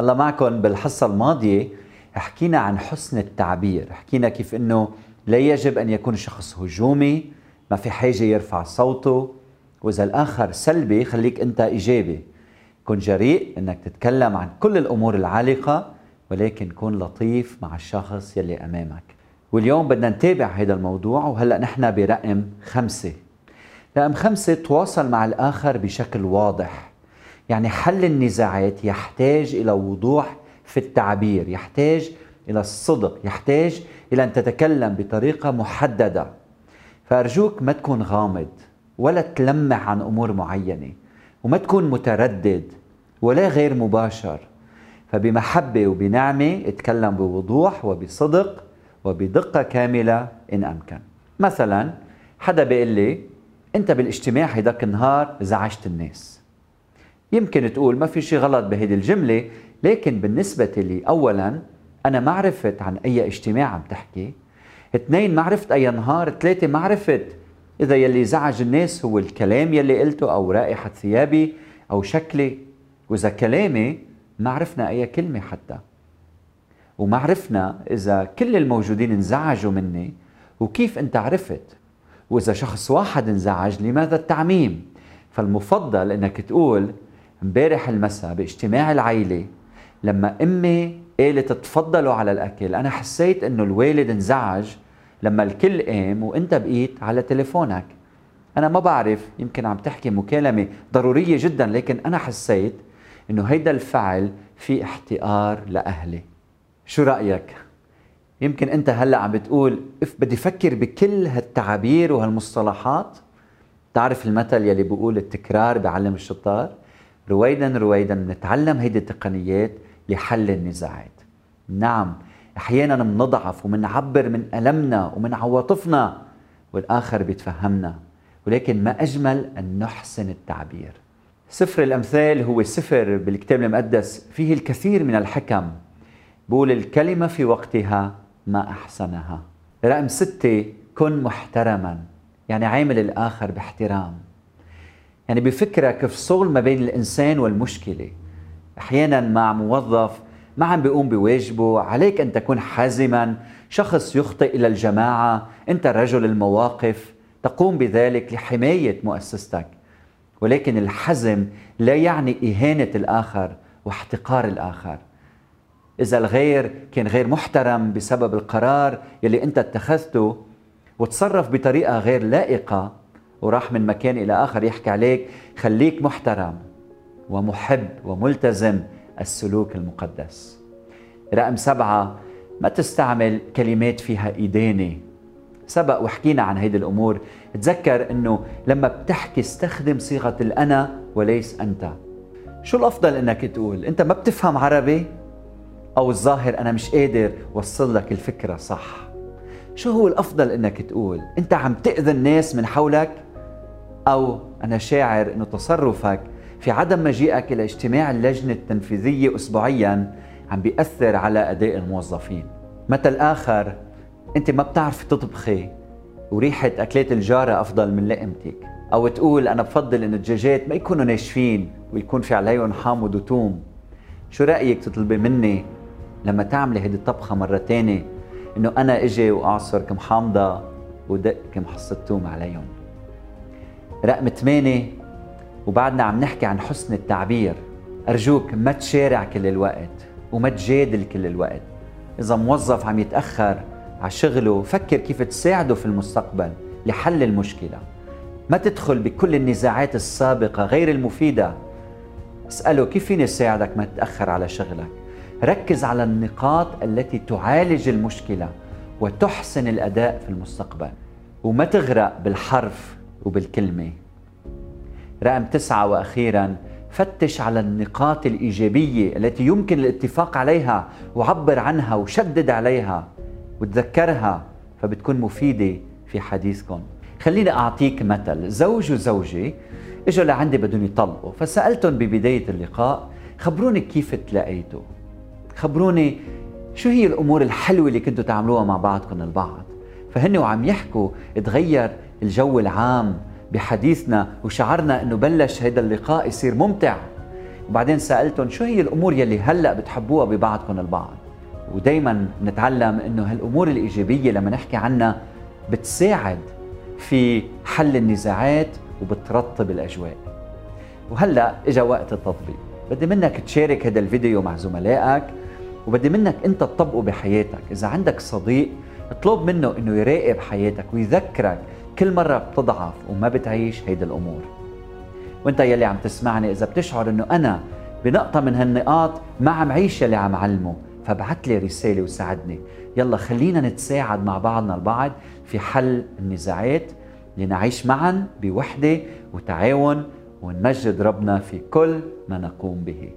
الله معكم بالحصة الماضية حكينا عن حسن التعبير. حكينا كيف إنه لا يجب أن يكون الشخص هجومي ما في حاجة يرفع صوته. وإذا الآخر سلبي خليك أنت إيجابي. كن جريء إنك تتكلم عن كل الأمور العالقة ولكن كن لطيف مع الشخص يلي أمامك. واليوم بدنا نتابع هذا الموضوع وهلأ نحن برقم خمسة. رقم خمسة تواصل مع الآخر بشكل واضح. يعني حل النزاعات يحتاج إلى وضوح في التعبير يحتاج إلى الصدق يحتاج إلى أن تتكلم بطريقة محددة. فأرجوك ما تكون غامض ولا تلمح عن أمور معينة وما تكون متردد ولا غير مباشر. فبمحبة وبنعمة اتكلم بوضوح وبصدق وبدقة كاملة إن أمكن. مثلا حدا بيقول لي أنت بالاجتماع هيداك النهار زعجت الناس. يمكن تقول ما في شيء غلط بهيدي الجملة لكن بالنسبة لي أولا أنا ما عرفت عن أي اجتماع عم تحكي اثنين ما عرفت أي نهار ثلاثة ما عرفت إذا يلي زعج الناس هو الكلام يلي قلته أو رائحة ثيابي أو شكلي وإذا كلامي ما عرفنا أي كلمة حتى. وما عرفنا إذا كل الموجودين انزعجوا مني وكيف أنت عرفت وإذا شخص واحد انزعج لماذا التعميم؟ فالمفضل أنك تقول امبارح المساء باجتماع العيلة لما أمي قالت تفضلوا على الأكل أنا حسيت أنه الوالد انزعج لما الكل قام وأنت بقيت على تليفونك. أنا ما بعرف يمكن عم تحكي مكالمة ضرورية جدا لكن أنا حسيت أنه هيدا الفعل في احتقار لأهلي. شو رأيك؟ يمكن أنت هلأ عم بتقول إف بدي فكر بكل هالتعابير وهالمصطلحات. تعرف المثل يلي بيقول التكرار بعلم الشطار؟ رويدا رويدا نتعلم هيدي التقنيات لحل النزاعات. نعم أحيانا بنضعف ومنعبر من ألمنا ومن عواطفنا والآخر بيتفهمنا ولكن ما أجمل أن نحسن التعبير. سفر الأمثال هو سفر بالكتاب المقدس فيه الكثير من الحكم. بقول الكلمة في وقتها ما أحسنها. رقم ستة كن محترما يعني عامل الآخر باحترام. يعني بفكرك افصل ما بين الإنسان والمشكلة. أحيانا مع موظف ما عم بيقوم بواجبه عليك أن تكون حازما. شخص يخطئ إلى الجماعة أنت رجل المواقف تقوم بذلك لحماية مؤسستك. ولكن الحزم لا يعني إهانة الآخر واحتقار الآخر. إذا الغير كان غير محترم بسبب القرار يلي أنت اتخذته وتصرف بطريقة غير لائقة وراح من مكان إلى آخر يحكي عليك خليك محترم ومحب وملتزم السلوك المقدس. رقم سبعة ما تستعمل كلمات فيها إدانة سبق وحكينا عن هيدي الأمور. تذكر أنه لما بتحكي استخدم صيغة الأنا وليس أنت. شو الأفضل أنك تقول؟ أنت ما بتفهم عربي؟ أو الظاهر أنا مش قادر وصل لك الفكرة صح. شو هو الأفضل أنك تقول؟ أنت عم تأذي الناس من حولك؟ أو أنا شاعر أنه تصرفك في عدم مجيئك إلى اجتماع اللجنة التنفيذية أسبوعيا عم بيأثر على أداء الموظفين. مثل آخر أنت ما بتعرف تطبخي وريحة أكلات الجارة أفضل من لقمتك؟ أو تقول أنا بفضل إن الدجاجات ما يكونوا ناشفين ويكون في عليهم حامض وتوم. شو رأيك تطلبي مني لما تعملي هيدي الطبخة مرة تانية؟ إنه أنا إجي وأعصر كم حامضة ودق كم حصة توم عليهم. رقم ثمانية وبعدنا عم نحكي عن حسن التعبير. أرجوك ما تشارع كل الوقت وما تجادل كل الوقت. إذا موظف عم يتأخر على شغله فكر كيف تساعده في المستقبل لحل المشكلة. ما تدخل بكل النزاعات السابقة غير المفيدة. اسأله كيف فيني ساعدك ما تتأخر على شغلك. ركز على النقاط التي تعالج المشكلة وتحسن الأداء في المستقبل. وما تغرق بالحرف وبالكلمة. رقم تسعة وأخيرا فتش على النقاط الإيجابية التي يمكن الاتفاق عليها وعبر عنها وشدد عليها وتذكرها فبتكون مفيدة في حديثكم. خليني أعطيك مثل. زوج وزوجة إجوا لعندي بدهم يطلقوا فسألتهم ببداية اللقاء خبروني كيف تلاقيتوا؟ خبروني شو هي الأمور الحلوة اللي كنتوا تعملوها مع بعضكم البعض؟ فهن وعم يحكوا تغير الجو العام بحديثنا وشعرنا إنه بلش هذا اللقاء يصير ممتع. وبعدين سألتهم شو هي الأمور يلي هلأ بتحبوها ببعضكم البعض؟ ودائما نتعلم إنه هالأمور الإيجابية لما نحكي عنها بتساعد في حل النزاعات وبترطب الأجواء. وهلأ إجا وقت التطبيق. بدي منك تشارك هذا الفيديو مع زملائك وبدي منك أنت تطبقه بحياتك. إذا عندك صديق اطلب منه إنه يراقب حياتك ويذكرك كل مرة بتضعف وما بتعيش هيدي الأمور. وانت يلي عم تسمعني إذا بتشعر إنه أنا بنقطة من هالنقاط ما عم عيش يلي عم علمه فبعت لي رسالة وساعدني. يلا خلينا نتساعد مع بعضنا البعض في حل النزاعات لنعيش معا بوحدة وتعاون ونمجد ربنا في كل ما نقوم به.